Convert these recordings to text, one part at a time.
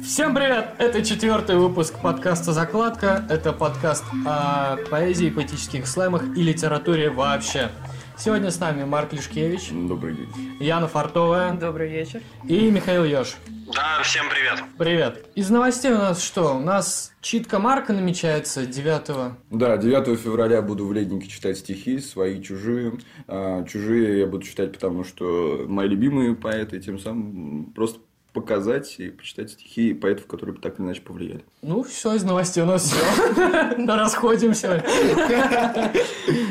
Всем привет! Это четвертый выпуск подкаста «Закладка». Это подкаст о поэзии, поэтических слэмах и литературе вообще. Сегодня с нами Марк Лишкевич, Добрый день. Яна Фартовая Добрый вечер. и Михаил Ёж. Да, всем привет. Привет! Из новостей у нас что? У нас читка Марка намечается 9 Да, 9 февраля буду в Леднике читать стихи, свои, чужие. А, чужие я буду читать, потому что мои любимые поэты, тем самым просто показать и почитать стихи поэтов, которые так или иначе повлияли. Ну, все из новостей у нас все. Расходимся.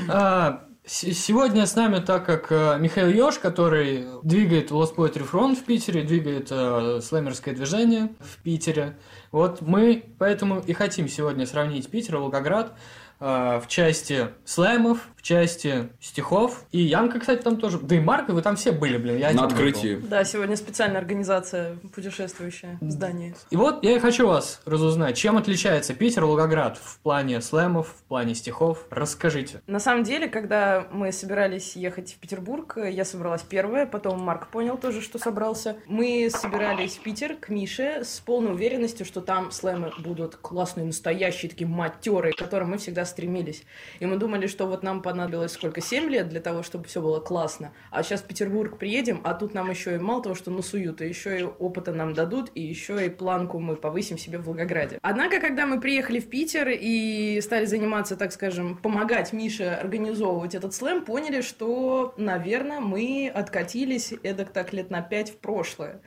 А, Сегодня с нами, так как э, Михаил Ёж, который двигает Lost Poetry Front в Питере, двигает э, слэмерское движение в Питере. Вот мы поэтому и хотим сегодня сравнить Питер и Волгоград в части слэмов, в части стихов. И Янка, кстати, там тоже. Да и Марк, вы там все были, блин. Я На не был. открытии. Да, сегодня специальная организация путешествующая в здании. И вот я и хочу вас разузнать, чем отличается Питер и Волгоград в плане слэмов, в плане стихов. Расскажите. На самом деле, когда мы собирались ехать в Петербург, я собралась первая, потом Марк понял тоже, что собрался. Мы собирались в Питер к Мише с полной уверенностью, что там слэмы будут классные, настоящие, такие матерые, к которым мы всегда стремились. И мы думали, что вот нам понадобилось сколько, 7 лет для того, чтобы все было классно. А сейчас в Петербург приедем, а тут нам еще и мало того, что насуют, а еще и опыта нам дадут, и еще и планку мы повысим себе в Волгограде. Однако, когда мы приехали в Питер и стали заниматься, так скажем, помогать Мише организовывать этот слэм, поняли, что, наверное, мы откатились эдак так лет на пять в прошлое.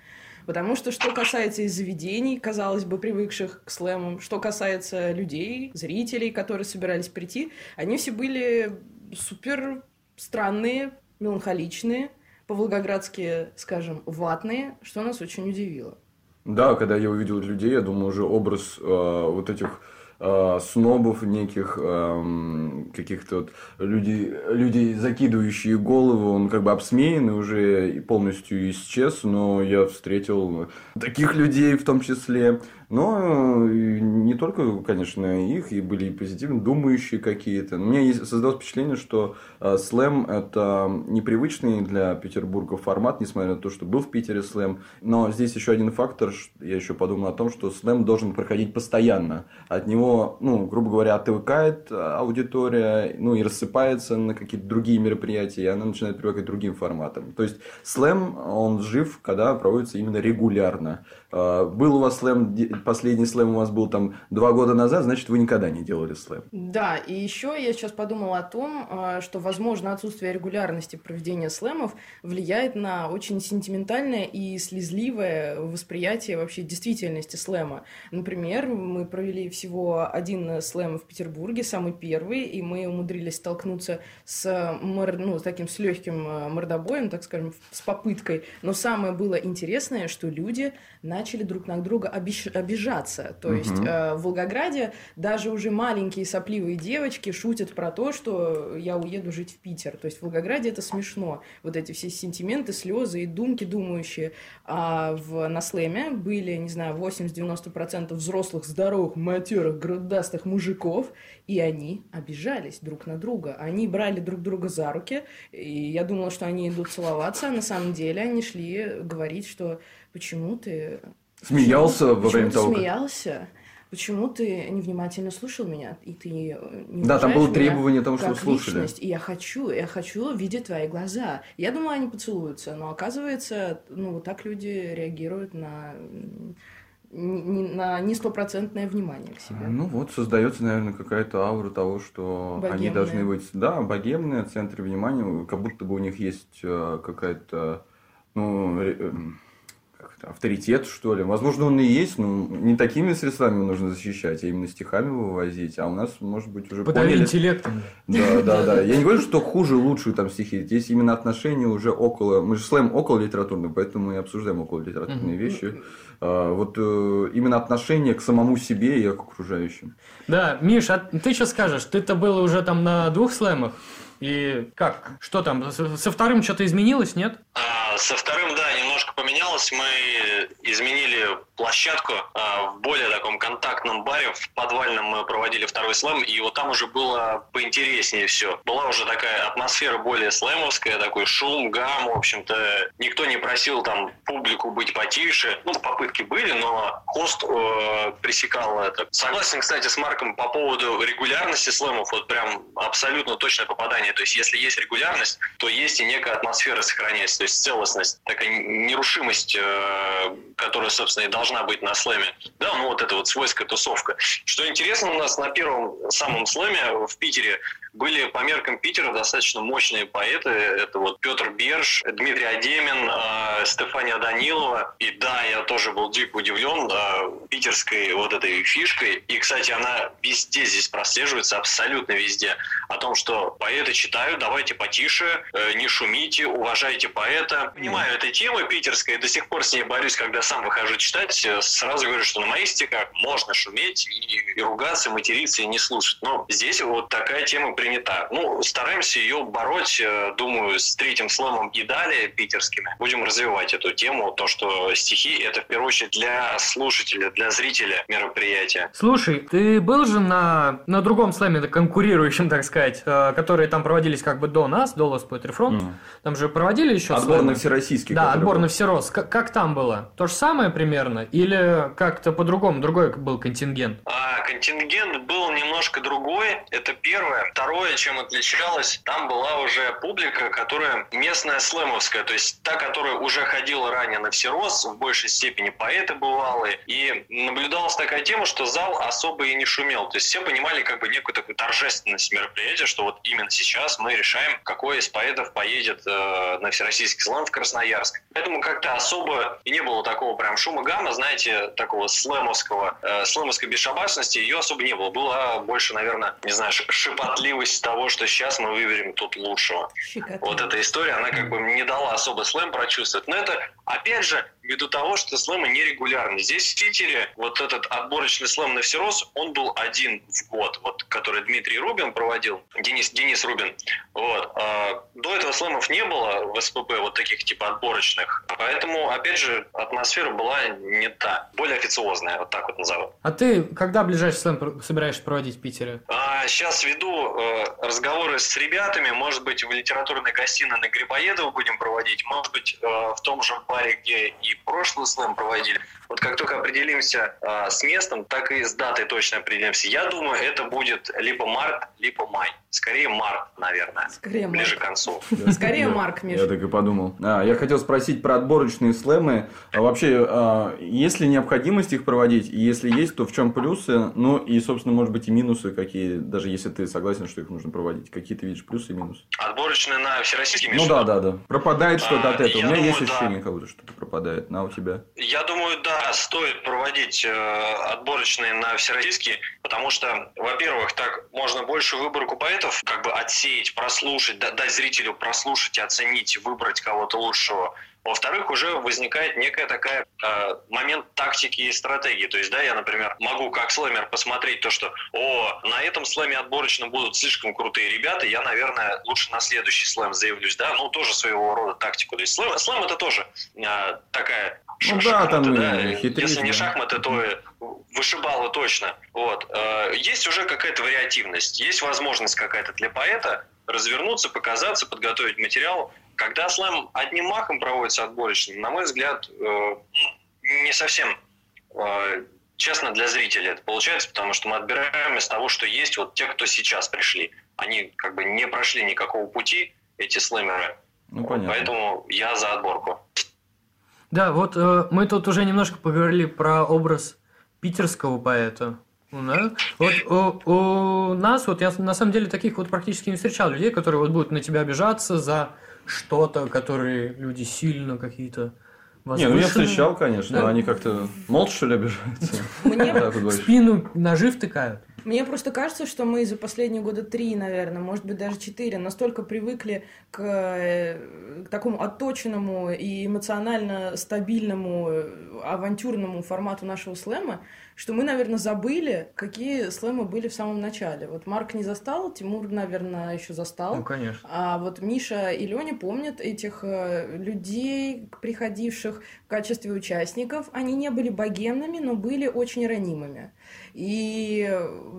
Потому что, что касается и заведений, казалось бы, привыкших к слэмам, что касается людей, зрителей, которые собирались прийти, они все были супер странные, меланхоличные, по-волгоградски, скажем, ватные, что нас очень удивило. Да, когда я увидел людей, я думаю, уже образ э, вот этих э, снобов неких, эм, каких-то вот людей, людей, закидывающие голову, он как бы обсмеянный уже и полностью исчез, но я встретил таких людей в том числе. Но э, не только, конечно, их, и были и позитивно думающие какие-то. Есть, создалось впечатление, что э, слэм – это непривычный для Петербурга формат, несмотря на то, что был в Питере слэм. Но здесь еще один фактор, я еще подумал о том, что слэм должен проходить постоянно. От него, ну, грубо говоря, отвыкает э, аудитория, ну, и рассыпается на какие-то другие мероприятия, и она начинает привыкать к другим форматам. То есть, слэм, он жив, когда проводится именно регулярно. Был у вас слэм, последний слэм у вас был там два года назад, значит, вы никогда не делали слэм. Да, и еще я сейчас подумала о том, а, что, возможно, отсутствие регулярности проведения слэмов влияет на очень сентиментальное и слезливое восприятие вообще действительности слэма. Например, мы провели всего один слэм в Петербурге, самый первый, и мы умудрились столкнуться с, мор- ну, с таким с легким а, мордобоем, так скажем, с попыткой. Но самое было интересное, что люди начали друг на друга обещ- обижаться. То есть Мгм. э, в Волгограде даже уже маленькие сопливые девочки шутят про то, что я уеду жить в Питер. То есть в Волгограде это смешно. Вот эти все сентименты, слезы и думки думающие. А в, на слэме были, не знаю, 80-90% взрослых, здоровых, матерых, грудастых мужиков, и они обижались друг на друга. Они брали друг друга за руки, и я думала, что они идут целоваться, а на самом деле они шли говорить, что почему ты Смеялся во Почему время ты того, как... смеялся? Почему ты невнимательно слушал меня? И ты не Да, там было требование того, что слушали. личность. И я хочу, я хочу видеть твои глаза. Я думала, они поцелуются, но оказывается, ну, вот так люди реагируют на, на не стопроцентное внимание к себе. Ну вот, создается, наверное, какая-то аура того, что они Богемная. должны быть, да, богемные, в центре внимания, как будто бы у них есть э, какая-то, ну, авторитет, что ли. Возможно, он и есть, но не такими средствами его нужно защищать, а именно стихами вывозить. А у нас, может быть, уже Подавили поняли... интеллектом. Да, да, да. Я не говорю, что хуже, лучше там стихи. Здесь именно отношения уже около... Мы же слэм около литературный, поэтому мы и обсуждаем около литературные вещи. А, вот э, именно отношение к самому себе и к окружающим. Да, Миш, а ты что скажешь? Ты-то был уже там на двух слэмах? И как? Что там? Со вторым что-то изменилось, нет? А, со вторым, да, немножко поменялось. Мы изменили площадку а, в более таком контактном баре. В подвальном мы проводили второй слэм, и вот там уже было поинтереснее все. Была уже такая атмосфера более слэмовская, такой шум, гам, в общем-то. Никто не просил там публику быть потише. Ну, попытки были, но хост э, пресекал это. Согласен, кстати, с Марком по поводу регулярности слэмов. Вот прям абсолютно точное попадание. То есть, если есть регулярность, то есть и некая атмосфера сохраняется. То есть, целостность, такая нерушимость, э, которая, собственно, и должна быть на слэме. Да, ну вот это вот свойская тусовка. Что интересно, у нас на первом самом слэме в Питере были по меркам Питера достаточно мощные поэты. Это вот Петр Берж, Дмитрий Адемин, э, Стефания Данилова. И да, я тоже был дико удивлен э, питерской вот этой фишкой. И, кстати, она везде здесь прослеживается, абсолютно везде. О том, что поэты читают, давайте потише, э, не шумите, уважайте поэта. Понимаю этой темы питерской, до сих пор с ней борюсь, когда сам выхожу читать. Э, сразу говорю, что на моих стихах можно шуметь и, и ругаться, материться и не слушать. Но здесь вот такая тема принята. Ну, стараемся ее бороть, э, думаю, с третьим сломом и далее питерскими. Будем развивать эту тему, то, что стихи — это в первую очередь для слушателя, для зрителя мероприятия. Слушай, ты был же на, на другом слэме, конкурирующем, так сказать, э, которые там проводились как бы до нас, до Lost Poetry Front. Mm. Там же проводили еще Отборный всероссийский. Да, отборный всерос. Как, как там было? То же самое примерно? Или как-то по-другому? Другой был контингент? А, контингент был немножко другой. Это первое. Второе, чем отличалось, там была уже публика, которая местная слэмовская, то есть та, которая уже ходила ранее на всерос, в большей степени поэты бывалые. И наблюдалась такая тема, что зал особо и не шумел. То есть все понимали как бы некую такую торжественность мероприятия, что вот именно сейчас мы решаем, какой из поэтов поедет э, на всероссийский слэм в Красноярск. Поэтому как-то особо и не было такого прям шума гамма, знаете, такого слэмовского, э, слэмовской бесшабашности, ее особо не было. Была больше, наверное, не знаю, шепотливость того, что сейчас мы выберем тут лучшего. Щекотно. Вот эта история, она как бы не дала особо слэм прочувствовать. Но это, опять же, ввиду того, что слэмы нерегулярны. Здесь в Питере вот этот отборочный слэм на всерос, он был один в год, вот, который Дмитрий Рубин проводил, Денис, Денис Рубин. Вот. А до этого слэмов не было в СПП, вот таких типа отборочных. Поэтому, опять же, атмосфера была не та, более официозная, вот так вот назову. А ты когда ближайший слэм собираешься проводить в Питере? А, сейчас веду э, разговоры с ребятами, может быть, в литературной гостиной на Грибоедова будем проводить, может быть, э, в том же паре, где и прошлый слэм проводили. Вот как только определимся э, с местом, так и с датой точно определимся. Я думаю, это будет либо март, либо май. Скорее март, наверное. Скорее Ближе март. к концу. Скорее март, Миша. Я так и подумал. А, я хотел спросить про отборочные слэмы. А вообще, а, есть ли необходимость их проводить? И если есть, то в чем плюсы? Ну и, собственно, может быть и минусы какие, даже если ты согласен, что их нужно проводить. Какие ты видишь плюсы и минусы? Отборочные на всероссийские Ну да, да, да. Пропадает что-то от этого. У меня думаю, есть ощущение, да. как будто что-то пропадает. На у тебя? Я думаю, да, стоит проводить э, отборочные на всероссийские, потому что, во-первых, так можно больше выборку поэтов как бы отсеять, прослушать, дать зрителю прослушать и оценить, выбрать кого-то лучшего. Во-вторых, уже возникает некая такая э, момент тактики и стратегии. То есть, да, я, например, могу как слэмер посмотреть то, что, о, на этом слэме отборочно будут слишком крутые ребята, я, наверное, лучше на следующий слэм заявлюсь, да, ну, тоже своего рода тактику. То есть, слэм, слэм это тоже э, такая ну, шахматы, да, там да, хитрить, если не шахматы, то вышибалы точно. Вот. Э, есть уже какая-то вариативность, есть возможность какая-то для поэта развернуться, показаться, подготовить материал, когда слэм одним махом проводится отборочным, на мой взгляд, э, не совсем э, честно для зрителя это получается, потому что мы отбираем из того, что есть вот те, кто сейчас пришли. Они как бы не прошли никакого пути, эти слэмеры. Ну, понятно. Поэтому я за отборку. Да, вот э, мы тут уже немножко поговорили про образ питерского поэта. Да? Вот у, у нас, вот я на самом деле таких вот практически не встречал людей, которые вот будут на тебя обижаться за что-то, которые люди сильно какие-то не, ну я встречал, конечно, да. они как-то молча, что ли, обижаются? Мне спину ножи втыкают. Мне просто кажется, что мы за последние года три, наверное, может быть, даже четыре, настолько привыкли к, э, к такому отточенному и эмоционально стабильному авантюрному формату нашего слэма, что мы, наверное, забыли, какие слэмы были в самом начале. Вот Марк не застал, Тимур, наверное, еще застал. Ну, конечно. А вот Миша и Леня помнят этих э, людей, приходивших в качестве участников. Они не были богемными, но были очень ранимыми. И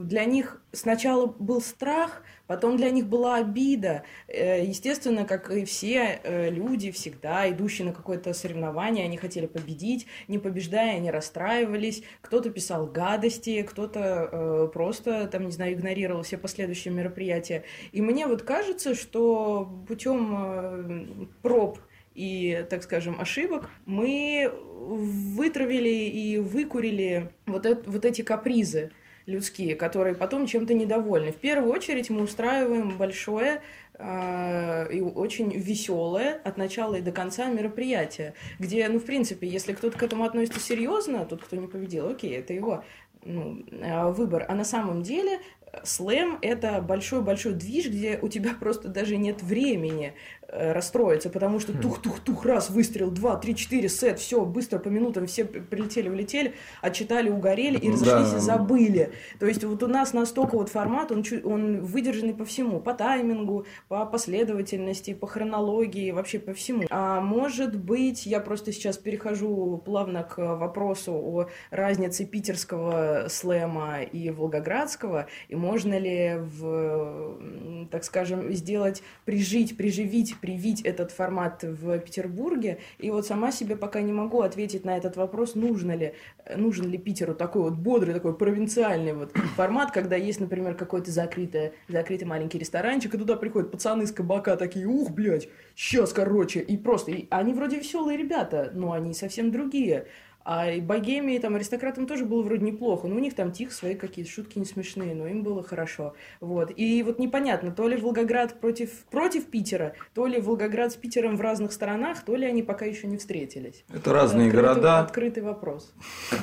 для них сначала был страх, потом для них была обида. Э, естественно, как и все э, люди всегда, идущие на какое-то соревнование, они хотели победить. Не побеждая, они расстраивались. Кто-то писал гадости, кто-то э, просто, там, не знаю, игнорировал все последующие мероприятия. И мне вот кажется, что путем проб и, так скажем, ошибок, мы вытравили и выкурили вот, это, вот эти капризы людские, которые потом чем-то недовольны. В первую очередь мы устраиваем большое э, и очень веселое от начала и до конца мероприятие, где, ну, в принципе, если кто-то к этому относится серьезно, тот, кто не победил, окей, это его ну, э, выбор. А на самом деле слэм — это большой-большой движ, где у тебя просто даже нет времени Э, расстроиться, потому что тух-тух-тух, раз, выстрел, два, три, четыре, сет, все, быстро по минутам все прилетели, улетели, отчитали, угорели и разошлись да. и забыли. То есть вот у нас настолько вот формат, он, он выдержанный по всему, по таймингу, по последовательности, по хронологии, вообще по всему. А может быть, я просто сейчас перехожу плавно к вопросу о разнице питерского слэма и волгоградского, и можно ли в, так скажем, сделать, прижить, приживить привить этот формат в Петербурге. И вот сама себе пока не могу ответить на этот вопрос, нужно ли, нужен ли Питеру такой вот бодрый, такой провинциальный вот формат, когда есть, например, какой-то закрытый, закрытый маленький ресторанчик, и туда приходят пацаны с кабака такие, ух, блядь, сейчас, короче, и просто, и они вроде веселые ребята, но они совсем другие. А и богемии, там, аристократам тоже было вроде неплохо. Ну, у них там тихо свои какие-то шутки не смешные, но им было хорошо. Вот. И вот непонятно, то ли Волгоград против, против Питера, то ли Волгоград с Питером в разных сторонах, то ли они пока еще не встретились. Это разные открытый, города. Открытый вопрос.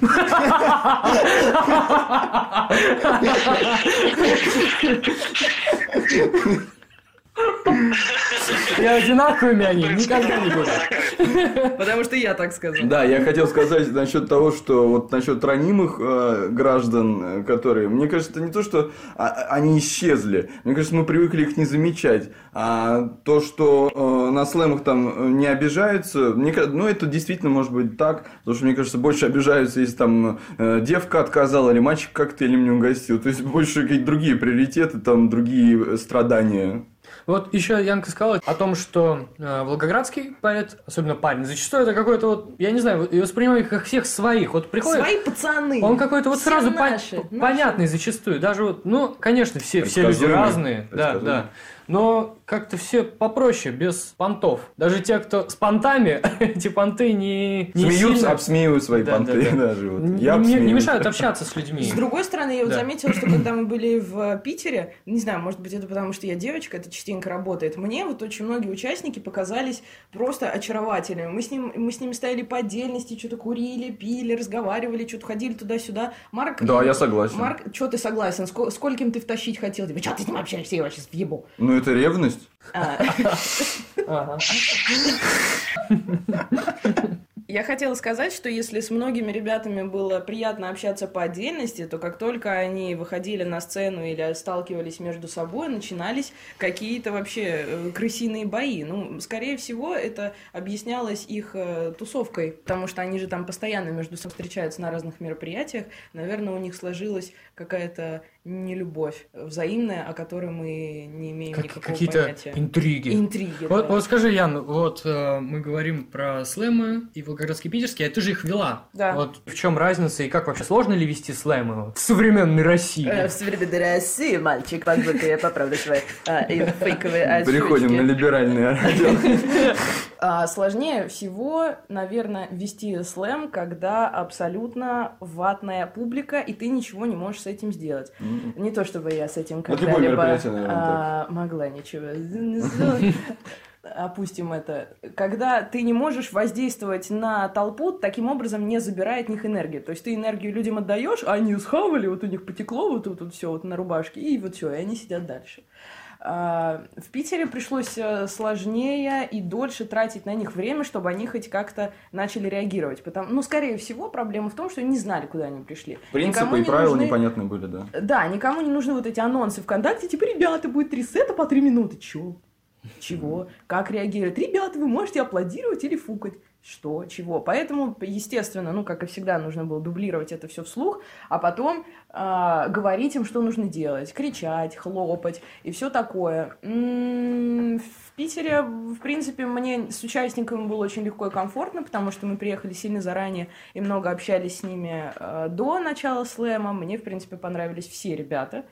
И одинаковыми они никогда не будут. Потому что я так сказал. Да, я хотел сказать насчет того, что вот насчет ранимых э, граждан, э, которые, мне кажется, не то, что а, они исчезли, мне кажется, мы привыкли их не замечать, а то, что э, на слэмах там не обижаются, мне, ну, это действительно может быть так, потому что, мне кажется, больше обижаются, если там э, девка отказала или мальчик коктейлем не угостил, то есть больше какие-то другие приоритеты, там другие страдания. Вот еще Янка сказала о том, что э, волгоградский поэт, особенно парень, зачастую это какой-то вот, я не знаю, воспринимаю их как всех своих. Вот приходит... Свои пацаны. Он какой-то вот сразу наши, по- наши. понятный зачастую. Даже вот, ну, конечно, все, все люди разные. Да, да но как-то все попроще, без понтов. Даже те, кто с понтами, эти понты не, не Смеются, сильно... обсмеивают свои да, понты. Да, да. Даже, вот. Я не, не мешают общаться с людьми. С другой стороны, я вот да. заметила, что когда мы были в Питере, не знаю, может быть, это потому, что я девочка, это частенько работает, мне вот очень многие участники показались просто очаровательными. Мы с, ним, мы с ними стояли по отдельности, что-то курили, пили, разговаривали, что-то ходили туда-сюда. Марк... Да, я согласен. Марк, что ты согласен? Сколь, скольким ты втащить хотел? Типа, что ты с ним общаешься? Я сейчас въебу. Ну, это ревность. Я хотела сказать, что если с многими ребятами было приятно общаться по отдельности, то как только они выходили на сцену или сталкивались между собой, начинались какие-то вообще э, крысиные бои. Ну, скорее всего, это объяснялось их э, тусовкой, потому что они же там постоянно между собой встречаются на разных мероприятиях. Наверное, у них сложилась какая-то не любовь взаимная, о которой мы не имеем как, никакого какие-то понятия. интриги. Интриги, вот, да. вот скажи, Ян, вот э, мы говорим про слэмы и волгоградский питерский, а ты же их вела. Да. Вот в чем разница и как вообще сложно ли вести слэмы в современной России? Э, в современной России, мальчик, позвольте я поправлю свои а, фейковые Приходим на либеральное радио. А, сложнее всего, наверное, вести слэм, когда абсолютно ватная публика, и ты ничего не можешь с этим сделать. Не то чтобы я с этим ну, когда-либо а, могла ничего. Опустим это. Когда ты не можешь воздействовать на толпу, таким образом не забирая от них энергию. То есть ты энергию людям отдаешь, а они схавали, вот у них потекло вот тут вот все вот на рубашке, и вот все, и они сидят дальше. А, в Питере пришлось э, сложнее и дольше тратить на них время, чтобы они хоть как-то начали реагировать. Потому, ну, скорее всего, проблема в том, что не знали, куда они пришли. Принципы Никому и не правила нужны- непонятны были, да. Да, никому не нужны вот эти анонсы ВКонтакте, типа, ребята, будет три сета по три минуты. Чё? Чего? Как реагировать? Ребята, вы можете аплодировать или фукать. Что? Чего? Поэтому, естественно, ну, как и всегда, нужно было дублировать это все вслух, а потом а, говорить им, что нужно делать. Кричать, хлопать и все такое. М, В Питере, в принципе, мне с участниками было очень легко и комфортно, потому что мы приехали сильно заранее и много общались с ними э, до начала слэма. Мне, в принципе, понравились все ребята. А,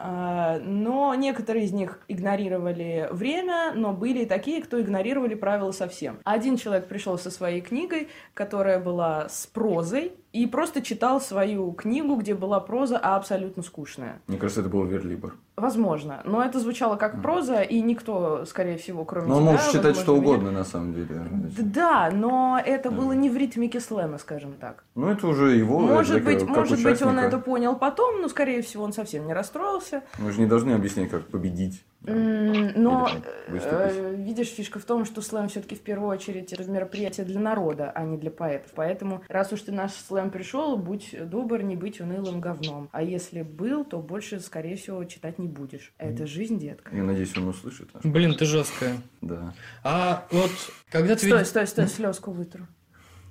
Но некоторые из них игнорировали время, но были и такие, кто игнорировали правила совсем. Один человек пришел со своей книгой, которая была с прозой, и просто читал свою книгу, где была проза, а абсолютно скучная. Мне кажется, это был Верлибор. Возможно. Но это звучало как проза, и никто, скорее всего, кроме Но тебя, может читать возможно, что меня- угодно, на самом деле. Да, но это было не в ритмике слэма, скажем так. Ну, это уже его... Может быть, как может быть, он участника. это понял потом, но, скорее всего, он совсем не расстроился. Мы же не должны объяснять, как победить. Но, э, видишь, фишка в том, что слэм все-таки в первую очередь это мероприятие для народа, а не для поэтов. Поэтому, раз уж ты наш слэм пришел, будь добр, не быть унылым говном. А если был, то больше, скорее всего, читать не будешь. Это жизнь, детка. Я надеюсь, он услышит. наш- Блин, ты жесткая. Да. А вот когда ты Стой, стой, стой, слезку вытру.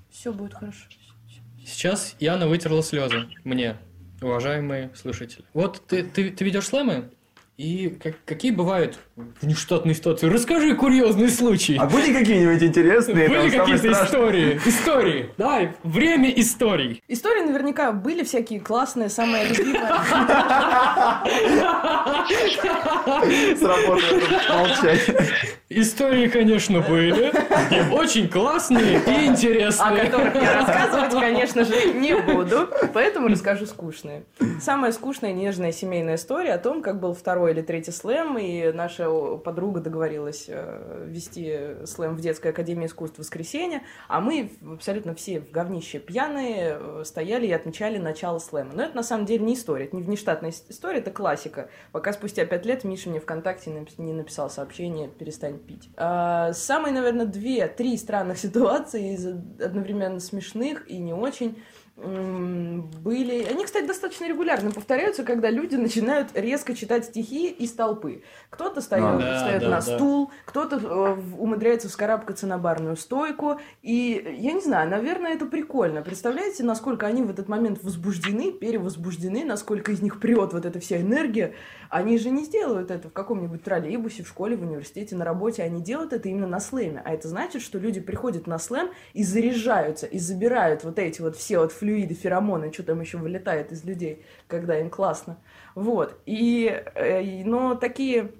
Все будет хорошо. Сейчас Яна вытерла слезы мне, уважаемые слушатели. Вот ты, ты, ты ведешь слэмы, и как- какие бывают внештатные ситуации? Расскажи курьезный случай. А были какие-нибудь интересные? Были какие-то истории? Истории. Давай, время историй. Истории наверняка были всякие классные, самые любимые. Сработало молчать. Истории, конечно, были. И очень классные и о интересные. которых я рассказывать, конечно же, не буду, поэтому расскажу скучные. Самая скучная нежная семейная история о том, как был второй или третий слэм, и наша подруга договорилась э, вести слэм в детской академии искусств в воскресенье, а мы абсолютно все в говнище пьяные э, стояли и отмечали начало слэма. Но это на самом деле не история, это не внештатная ис- история, это классика. Пока спустя пять лет Миша мне ВКонтакте не написал сообщение «перестань пить». А, Самые, наверное, две-три странных ситуации из одновременно смешных и не очень были... Они, кстати, достаточно регулярно повторяются, когда люди начинают резко читать стихи из толпы. Кто-то встает, А, да, да, на да. стул, кто-то э, умудряется вскарабкаться на барную стойку. И я не знаю, наверное, это прикольно. Представляете, насколько они в этот момент возбуждены, перевозбуждены, насколько из них прет вот эта вся энергия. Они же не сделают это в каком-нибудь троллейбусе, в школе, в университете, на работе. Они делают это именно на слэме. А это значит, что люди приходят на слэм и заряжаются, и забирают вот эти вот все вот флюиды, феромоны, что там еще вылетает из людей, когда им классно. Вот. И, э, и- но такие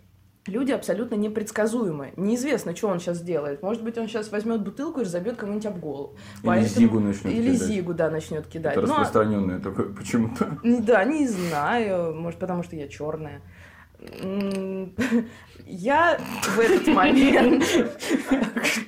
люди абсолютно непредсказуемы. Неизвестно, что он сейчас сделает. Может быть, он сейчас возьмет бутылку и разобьет кому-нибудь об голову. Или зигу начнет Или кидать. зигу, да, начнет кидать. Это Ну, а- распространенное такое почему-то. Да, не знаю. Может, потому что я черная. Я в этот момент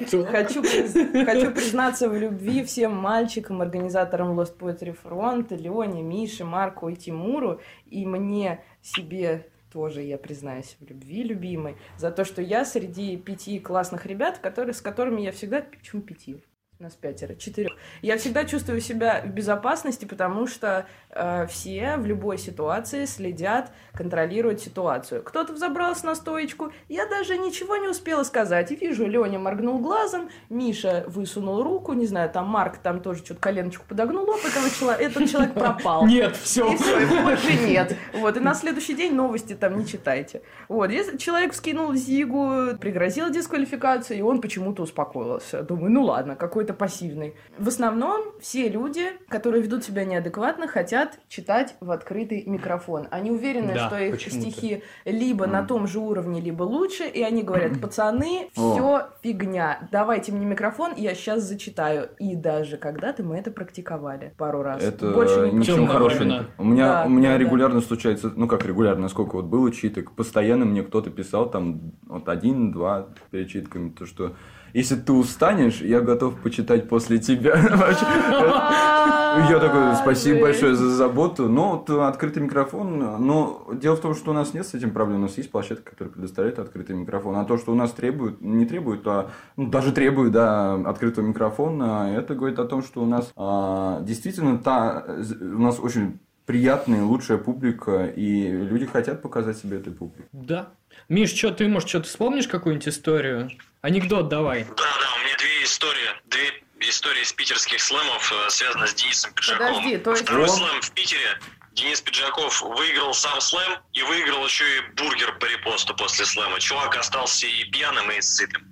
хочу, хочу признаться в любви всем мальчикам, организаторам Lost Poetry Front, Лене, Мише, Марку и Тимуру, и мне себе тоже я признаюсь в любви, любимой, за то, что я среди пяти классных ребят, которые, с которыми я всегда... Почему пяти? Нас пятеро, четырех. Я всегда чувствую себя в безопасности, потому что э, все в любой ситуации следят, контролируют ситуацию. Кто-то взобрался на стоечку, я даже ничего не успела сказать. И вижу, Леня моргнул глазом, Миша высунул руку, не знаю, там Марк там тоже что-то коленочку подогнул, оп, этого чело- этот человек пропал. Нет, все. И все, его больше нет. Вот, и на следующий день новости там не читайте. Вот, если человек вскинул Зигу, пригрозил дисквалификацию, и он почему-то успокоился. Думаю, ну ладно, какой-то пассивный. В основном все люди, которые ведут себя неадекватно, хотят читать в открытый микрофон. Они уверены, Да, что их стихи либо на том же уровне, либо лучше, и они говорят, пацаны, все фигня, давайте мне микрофон, я сейчас зачитаю. И даже когда-то мы это практиковали пару раз. Это Больше ничего хорошего. не- У меня, Да, у меня да, да. регулярно случается, ну как регулярно, сколько вот было читок, постоянно мне кто-то писал там вот один-два перед читками, то что если ты устанешь, я готов почитать после тебя. А, Я такой, спасибо большое за заботу. Вот открытый микрофон, но дело в том, что у нас нет с этим проблем. У нас есть площадка, которая предоставляет открытый микрофон. А то, что у нас требуют, не требуют, а ну, даже требуют, да, открытого микрофона, это говорит о том, что у нас а, действительно та, у нас очень приятная, лучшая публика, и люди хотят показать себе этой публике. Да. Миш, что ты, может, что-то вспомнишь какую-нибудь историю? Анекдот давай. Да, да, у меня две истории. Две истории из питерских слэмов э, связаны с Денисом Пиджаковым. Подожди, то есть... Второй слэм в Питере. Денис Пиджаков выиграл сам слэм и выиграл еще и бургер по репосту после слэма. Чувак остался и пьяным, и сытым.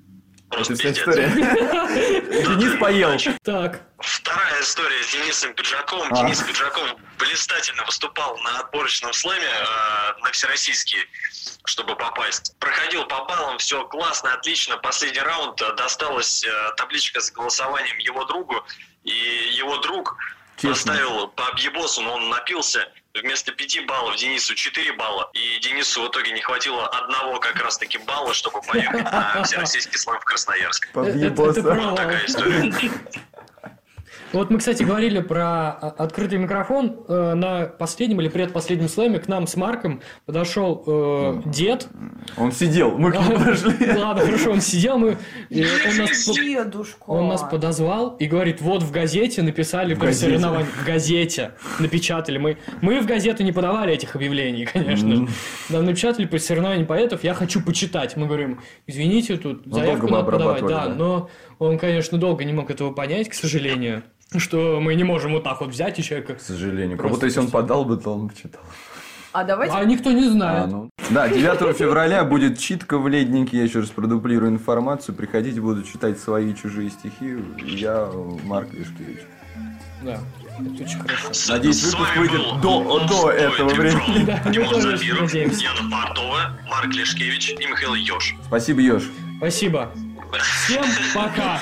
Просто Это вся пиздец. история. Денис поел. Так. Вторая история с Денисом Пиджаковым. А. Денис Пиджаков блистательно выступал на отборочном слэме э, на всероссийский, чтобы попасть. Проходил по баллам, все классно, отлично. Последний раунд э, досталась э, табличка с голосованием его другу, и его друг Честно. поставил по объебосу, но он напился. Вместо 5 баллов Денису 4 балла. И Денису в итоге не хватило одного как раз-таки балла, чтобы поехать на всероссийский слэм в Красноярск. Это, это Подъебался. провал. Такая история. Вот мы, кстати, говорили про а, открытый микрофон. Э, На последнем или предпоследнем слэме к нам с Марком подошел э, дед. Он сидел, мы к нему подошли. Ладно, хорошо, он сидел, мы, он, нас, он нас подозвал и говорит, вот в газете написали В про газете. соревнования. В газете напечатали. Мы, мы в газету не подавали этих объявлений, конечно. М. Нам напечатали про соревнования поэтов, я хочу почитать. Мы говорим, извините, тут Ну, заявку надо подавать. Да, да. но он, конечно, долго не мог этого понять, к сожалению. Что мы не можем вот так вот взять и человека. К сожалению. Как будто если он подал бы, то он бы читал. А давайте... А никто не А, знает. ну. Да, 9 февраля будет читка в леднике. Я еще раз продублирую информацию. Приходите, буду читать свои чужие стихи. Я Марк Лешкевич. Да, это очень хорошо. Надеюсь, с выпуск выйдет до- до этого времени. Да, Забиров, надеемся. Яна Портова, Марк Лешкевич и Михаил Ёж. Спасибо, Ёж. Спасибо. Всем пока.